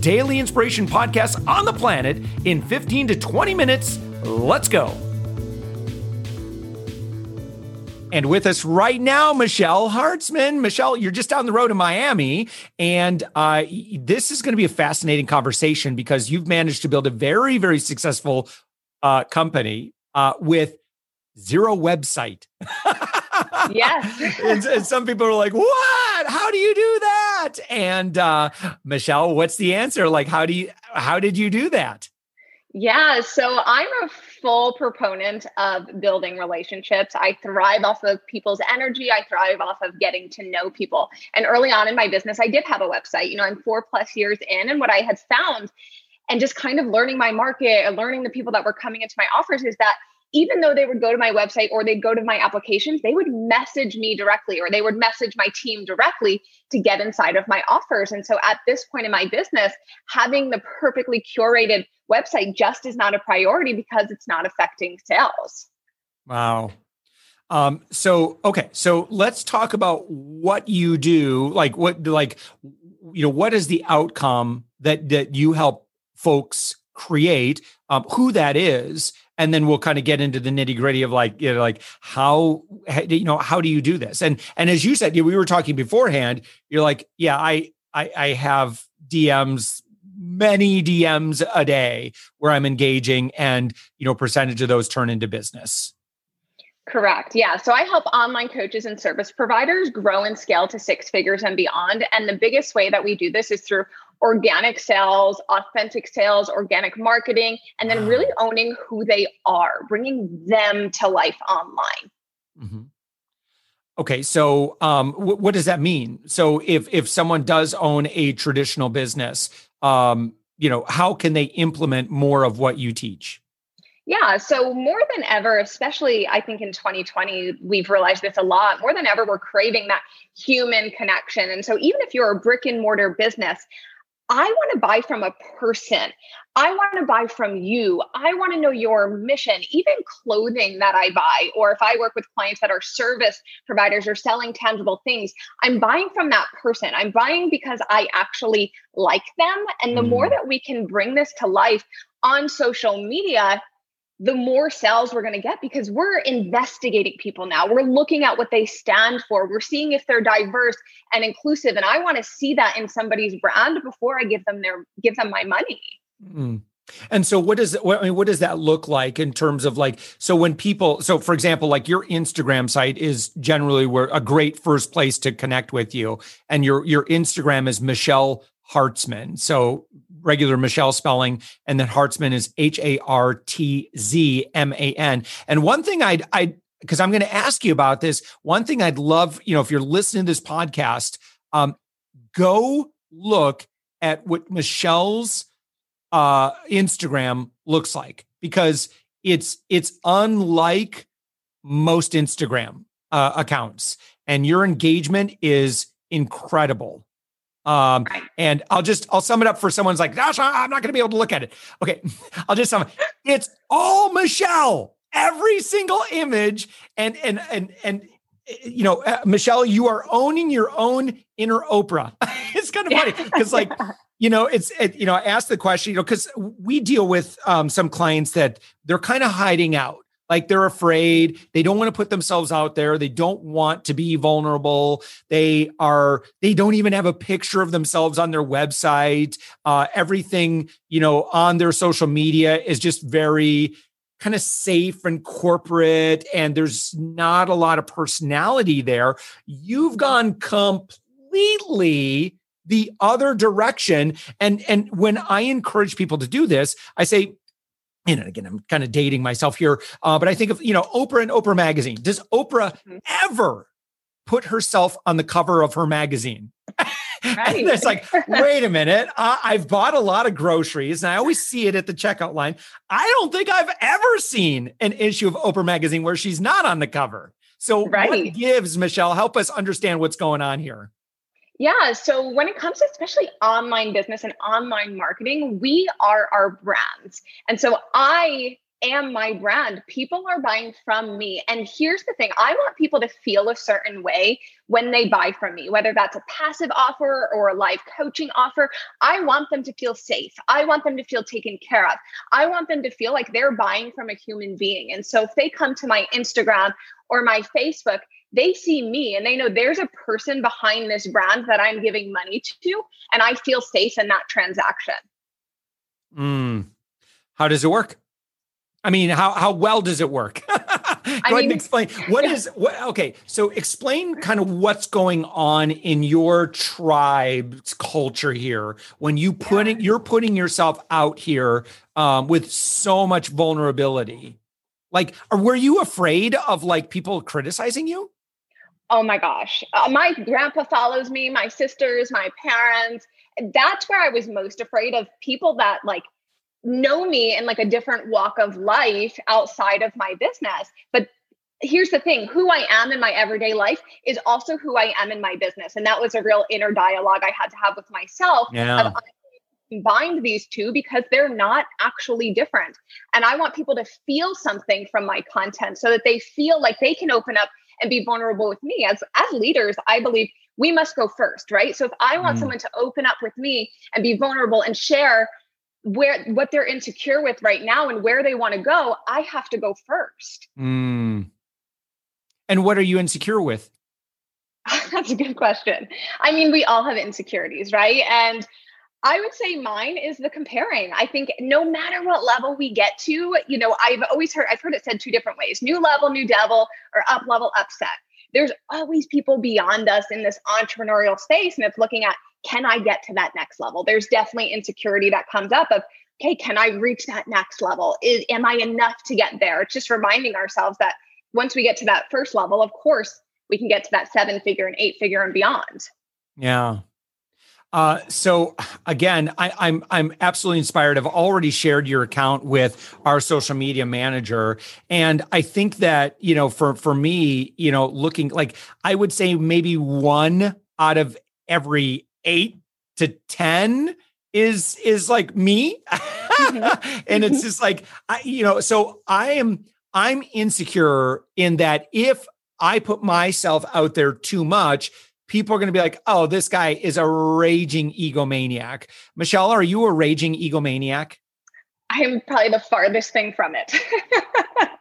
daily inspiration podcast on the planet in 15 to 20 minutes. Let's go. And with us right now, Michelle Hartzman. Michelle, you're just down the road in Miami. And uh, this is going to be a fascinating conversation because you've managed to build a very, very successful uh, company uh, with zero website. yes. and, and, some people are like, "What? How do you do that?" And uh, Michelle, what's the answer? Like, how do you? How did you do that? Yeah, so I'm a full proponent of building relationships. I thrive off of people's energy. I thrive off of getting to know people. And early on in my business, I did have a website. You know, I'm four plus years in, and what I had found, and just kind of learning my market and learning the people that were coming into my offers, is that even though they would go to my website or they'd go to my applications, they would message me directly or they would message my team directly to get inside of my offers. And so at this point in my business, having the perfectly curated website just is not a priority because it's not affecting sales. Wow. Um, so okay, so let's talk about what you do, like what like you know, what is the outcome that that you help folks create, um, who that is, and then we'll kind of get into the nitty gritty of like you know like how you know how do you do this and and as you said we were talking beforehand you're like yeah i i, I have dms many dms a day where i'm engaging and you know percentage of those turn into business Correct. Yeah. So I help online coaches and service providers grow and scale to six figures and beyond. And the biggest way that we do this is through organic sales, authentic sales, organic marketing, and then really owning who they are, bringing them to life online. Mm-hmm. Okay, so um, w- what does that mean? So if if someone does own a traditional business, um, you know, how can they implement more of what you teach? Yeah. So more than ever, especially I think in 2020, we've realized this a lot. More than ever, we're craving that human connection. And so even if you're a brick and mortar business, I want to buy from a person. I want to buy from you. I want to know your mission, even clothing that I buy, or if I work with clients that are service providers or selling tangible things, I'm buying from that person. I'm buying because I actually like them. And the mm. more that we can bring this to life on social media, the more sales we're going to get because we're investigating people now. We're looking at what they stand for. We're seeing if they're diverse and inclusive. And I want to see that in somebody's brand before I give them their give them my money. Mm. And so what does what, I mean, what does that look like in terms of like so when people so for example like your Instagram site is generally where a great first place to connect with you and your your Instagram is Michelle Hartzman. So regular Michelle spelling, and then Hartzman is H A R T Z M A N. And one thing I'd, I, because I'm going to ask you about this, one thing I'd love, you know, if you're listening to this podcast, um, go look at what Michelle's uh, Instagram looks like because it's it's unlike most Instagram uh, accounts, and your engagement is incredible. Um, right. and I'll just I'll sum it up for someone's like, gosh, I'm not going to be able to look at it. Okay, I'll just sum it. It's all Michelle. Every single image, and and and and you know, uh, Michelle, you are owning your own inner Oprah. it's kind of funny because, like, you know, it's it, you know, I asked the question, you know, because we deal with um, some clients that they're kind of hiding out like they're afraid. They don't want to put themselves out there. They don't want to be vulnerable. They are they don't even have a picture of themselves on their website. Uh, everything you know on their social media is just very kind of safe and corporate and there's not a lot of personality there. You've gone completely the other direction. And and when i encourage people to do this i say and again, I'm kind of dating myself here, uh, but I think of you know Oprah and Oprah magazine. Does Oprah mm-hmm. ever put herself on the cover of her magazine? Right. it's like, wait a minute. Uh, I've bought a lot of groceries and I always see it at the checkout line. I don't think I've ever seen an issue of Oprah magazine where she's not on the cover. So, right. what gives, Michelle? Help us understand what's going on here. Yeah. So when it comes to especially online business and online marketing, we are our brands. And so I am my brand. People are buying from me. And here's the thing I want people to feel a certain way when they buy from me, whether that's a passive offer or a live coaching offer. I want them to feel safe. I want them to feel taken care of. I want them to feel like they're buying from a human being. And so if they come to my Instagram or my Facebook, they see me and they know there's a person behind this brand that I'm giving money to, and I feel safe in that transaction. Mm. How does it work? I mean, how how well does it work? Go I ahead mean, and explain what yeah. is what okay, so explain kind of what's going on in your tribe's culture here when you putting yeah. you're putting yourself out here um, with so much vulnerability. Like, or were you afraid of like people criticizing you? Oh my gosh. Uh, my grandpa follows me, my sisters, my parents. That's where I was most afraid of people that like know me in like a different walk of life outside of my business. But here's the thing who I am in my everyday life is also who I am in my business. And that was a real inner dialogue I had to have with myself. Yeah. Combined these two because they're not actually different. And I want people to feel something from my content so that they feel like they can open up and be vulnerable with me. As as leaders, I believe we must go first, right? So if I want mm. someone to open up with me and be vulnerable and share where what they're insecure with right now and where they want to go, I have to go first. Mm. And what are you insecure with? That's a good question. I mean, we all have insecurities, right? And I would say mine is the comparing. I think no matter what level we get to, you know, I've always heard I've heard it said two different ways: new level, new devil, or up level, upset. There's always people beyond us in this entrepreneurial space, and it's looking at can I get to that next level? There's definitely insecurity that comes up of, okay, can I reach that next level? Is am I enough to get there? It's just reminding ourselves that once we get to that first level, of course, we can get to that seven figure and eight figure and beyond. Yeah. Uh, so again, I, I'm I'm absolutely inspired. I've already shared your account with our social media manager, and I think that you know, for for me, you know, looking like I would say maybe one out of every eight to 10 is is like me mm-hmm. and it's just like i you know so i am i'm insecure in that if i put myself out there too much people are going to be like oh this guy is a raging egomaniac michelle are you a raging egomaniac i am probably the farthest thing from it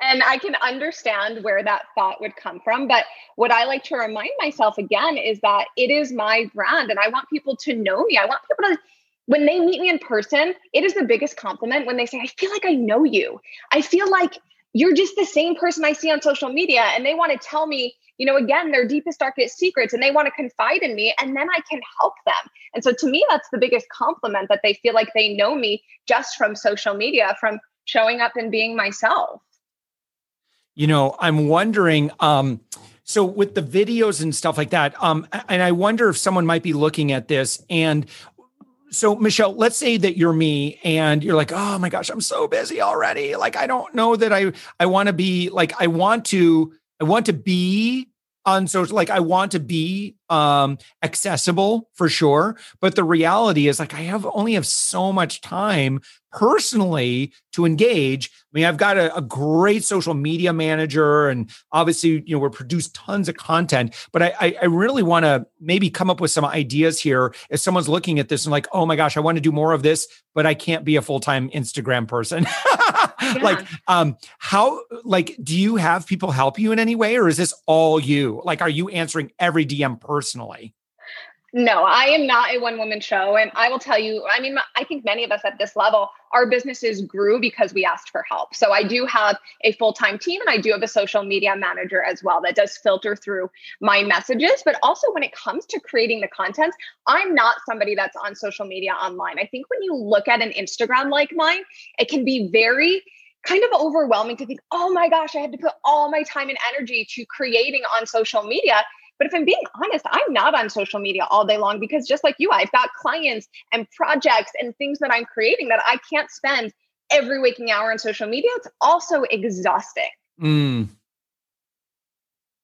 and I can understand where that thought would come from. But what I like to remind myself again is that it is my brand and I want people to know me. I want people to, when they meet me in person, it is the biggest compliment when they say, I feel like I know you. I feel like you're just the same person I see on social media. And they want to tell me, you know, again, their deepest, darkest secrets and they want to confide in me and then I can help them. And so to me, that's the biggest compliment that they feel like they know me just from social media, from showing up and being myself you know, I'm wondering, um, so with the videos and stuff like that, um, and I wonder if someone might be looking at this and so Michelle, let's say that you're me and you're like, oh my gosh, I'm so busy already. Like, I don't know that I I want to be like I want to I want to be on social like i want to be um accessible for sure but the reality is like i have only have so much time personally to engage. I mean i've got a, a great social media manager and obviously you know we produce tons of content but i i, I really want to maybe come up with some ideas here if someone's looking at this and like oh my gosh i want to do more of this but i can't be a full-time instagram person like um how like do you have people help you in any way or is this all you? Like are you answering every dm personally no, I am not a one woman show. And I will tell you, I mean, I think many of us at this level, our businesses grew because we asked for help. So I do have a full time team and I do have a social media manager as well that does filter through my messages. But also, when it comes to creating the content, I'm not somebody that's on social media online. I think when you look at an Instagram like mine, it can be very kind of overwhelming to think, oh my gosh, I had to put all my time and energy to creating on social media But if I'm being honest, I'm not on social media all day long because just like you, I've got clients and projects and things that I'm creating that I can't spend every waking hour on social media. It's also exhausting. Mm.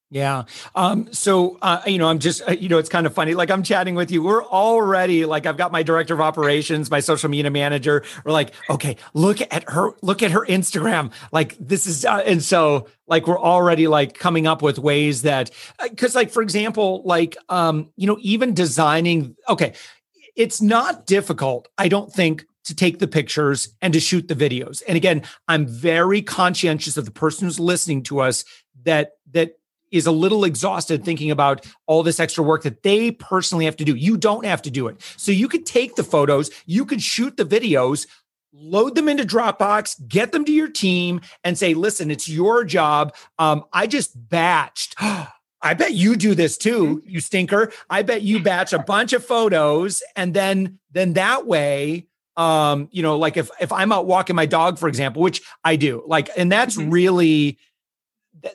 Yeah. Um, so, uh, you know, I'm just, uh, you know, it's kind of funny. Like I'm chatting with you. We're already like, I've got my director of operations, my social media manager. We're like, okay, look at her, look at her Instagram. Like this is, uh, and so like, we're already like coming up with ways that, uh, cause like, for example, like, um, you know, even designing, okay, it's not difficult. I don't think to take the pictures and to shoot the videos. And again, I'm very conscientious of the person who's listening to us that, that is a little exhausted thinking about all this extra work that they personally have to do. You don't have to do it. So you could take the photos, you could shoot the videos, load them into Dropbox, get them to your team, and say, listen, it's your job. Um, I just batched. I bet you do this too, mm-hmm. you stinker. I bet you batch a bunch of photos and then then that way um you know like if if I'm out walking my dog for example, which I do. Like and that's mm-hmm. really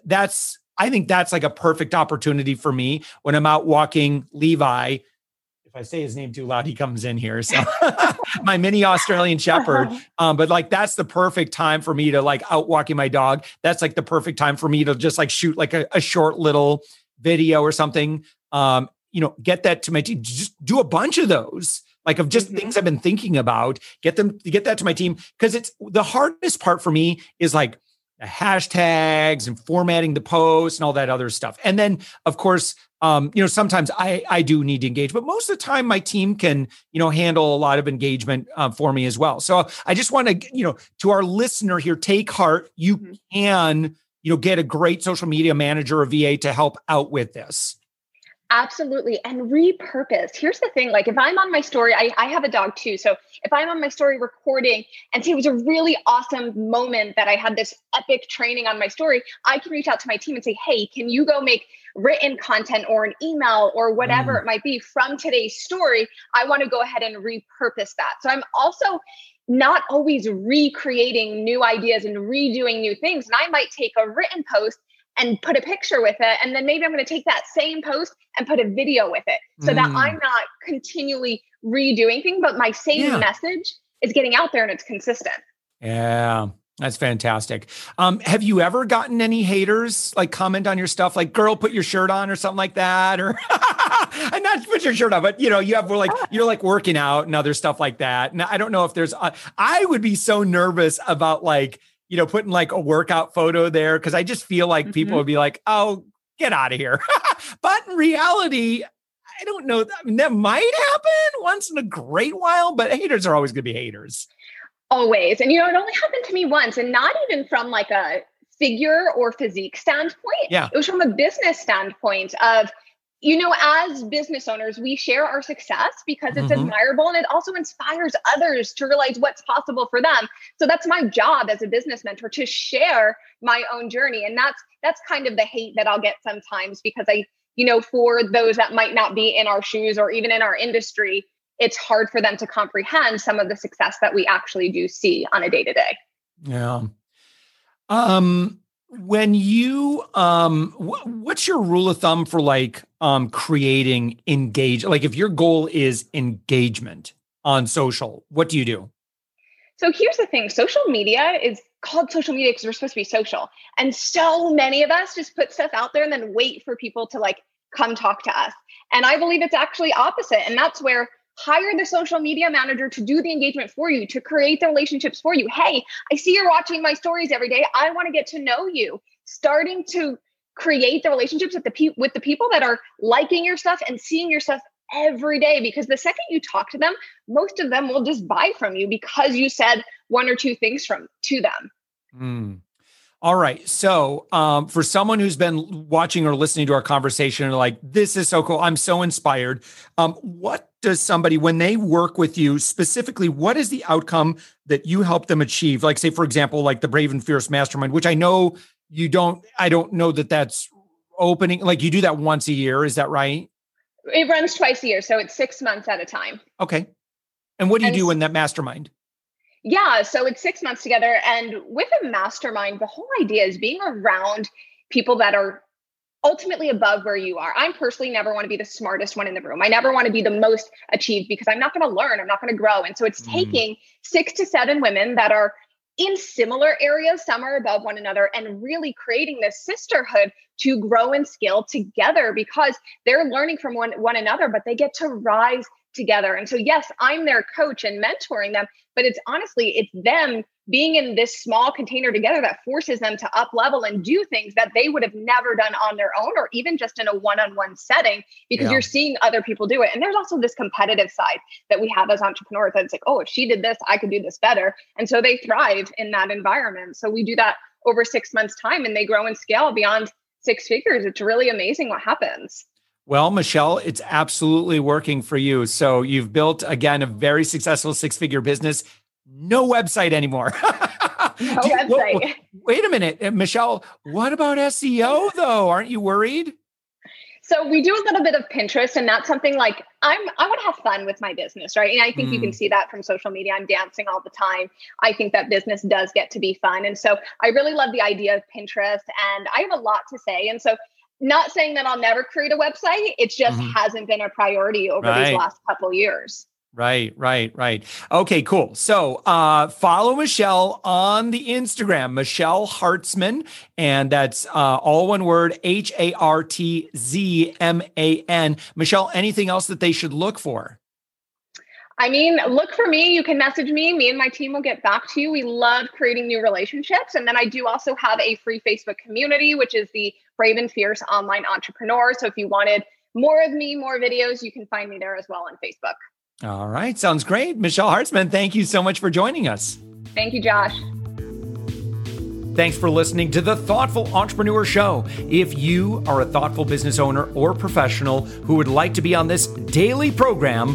that's I think that's like a perfect opportunity for me when I'm out walking Levi. If I say his name too loud, he comes in here. So my mini Australian Shepherd. Um, but like that's the perfect time for me to like out walking my dog. That's like the perfect time for me to just like shoot like a, a short little video or something. Um, you know, get that to my team. Just do a bunch of those like of just mm-hmm. things I've been thinking about. Get them get that to my team because it's the hardest part for me is like hashtags and formatting the post and all that other stuff. And then, of course, um, you know, sometimes I I do need to engage, but most of the time my team can you know handle a lot of engagement uh, for me as well. So I just want to you know to our listener here, take heart. You mm-hmm. can you know get a great social media manager or VA to help out with this. Absolutely. And repurpose. Here's the thing like, if I'm on my story, I, I have a dog too. So if I'm on my story recording and say it was a really awesome moment that I had this epic training on my story, I can reach out to my team and say, hey, can you go make written content or an email or whatever mm. it might be from today's story? I want to go ahead and repurpose that. So I'm also not always recreating new ideas and redoing new things. And I might take a written post and put a picture with it. And then maybe I'm going to take that same post and put a video with it so mm. that I'm not continually redoing things, but my same yeah. message is getting out there and it's consistent. Yeah. That's fantastic. Um, have you ever gotten any haters like comment on your stuff, like "girl, put your shirt on" or something like that, or and not put your shirt on, but you know, you have like you're like working out and other stuff like that. And I don't know if there's. Uh, I would be so nervous about like you know, putting like a workout photo there because I just feel like mm-hmm. people would be like, oh, get out of here. but in reality, I don't know. I mean, that might happen once in a great while, but haters are always going to be haters. Always. And, you know, it only happened to me once, and not even from like a figure or physique standpoint. Yeah. It was from a business standpoint of, you know, as business owners, we share our success because it's mm-hmm. admirable and it also inspires others to realize what's possible for them. So that's my job as a business mentor to share my own journey. And that's that's kind of the hate that I'll get sometimes because I, you know, for those that might not be in our shoes or even in our industry, it's hard for them to comprehend some of the success that we actually do see on a day to day. Yeah. Um when you um wh- what's your rule of thumb for like um creating engage like if your goal is engagement on social what do you do so here's the thing social media is called social media because we're supposed to be social and so many of us just put stuff out there and then wait for people to like come talk to us and i believe it's actually opposite and that's where hire the social media manager to do the engagement for you, to create the relationships for you. Hey, I see you're watching my stories every day. I want to get to know you. Starting to create the relationships with the pe- with the people that are liking your stuff and seeing your stuff every day because the second you talk to them, most of them will just buy from you because you said one or two things from to them. Mm. All right. So, um, for someone who's been watching or listening to our conversation, and like, this is so cool. I'm so inspired. Um, what does somebody, when they work with you specifically, what is the outcome that you help them achieve? Like, say, for example, like the Brave and Fierce Mastermind, which I know you don't, I don't know that that's opening, like, you do that once a year. Is that right? It runs twice a year. So, it's six months at a time. Okay. And what do you and do in that mastermind? Yeah, so it's six months together. And with a mastermind, the whole idea is being around people that are ultimately above where you are. I personally never want to be the smartest one in the room. I never want to be the most achieved because I'm not going to learn, I'm not going to grow. And so it's mm. taking six to seven women that are in similar areas, some are above one another, and really creating this sisterhood to grow and scale together because they're learning from one, one another, but they get to rise together. And so, yes, I'm their coach and mentoring them, but it's honestly, it's them being in this small container together that forces them to up level and do things that they would have never done on their own or even just in a one-on-one setting because yeah. you're seeing other people do it. And there's also this competitive side that we have as entrepreneurs that's like oh if she did this i could do this better. And so they thrive in that environment. So we do that over six months time and they grow and scale beyond six figures. It's really amazing what happens well, Michelle, it's absolutely working for you. So you've built again a very successful six-figure business. No website anymore. no website. wait a minute, uh, Michelle. What about SEO though? Aren't you worried? So we do a little bit of Pinterest, and that's something like I'm. I want to have fun with my business, right? And I think mm. you can mm. see that from social media. I'm dancing all the time. I think that business does get to be fun, and so I really love the idea of Pinterest. And I have a lot to say, and so not saying that I'll never create a website. It just mm-hmm. hasn't been a priority over right. these last couple years. Right, right, right. Okay, cool. So uh, follow Michelle on the Instagram, Michelle Hartzman, and that's uh, all one word H A R T Z M A N. Michelle, anything else that they should look for? I mean, look for me. You can message me. Me and my team will get back to you. We love creating new relationships. And then I do also have a free Facebook community, which is the Brave and Fierce Online Entrepreneur. So if you wanted more of me, more videos, you can find me there as well on Facebook. All right. Sounds great. Michelle Hartzman, thank you so much for joining us. Thank you, Josh. Thanks for listening to the Thoughtful Entrepreneur Show. If you are a thoughtful business owner or professional who would like to be on this daily program,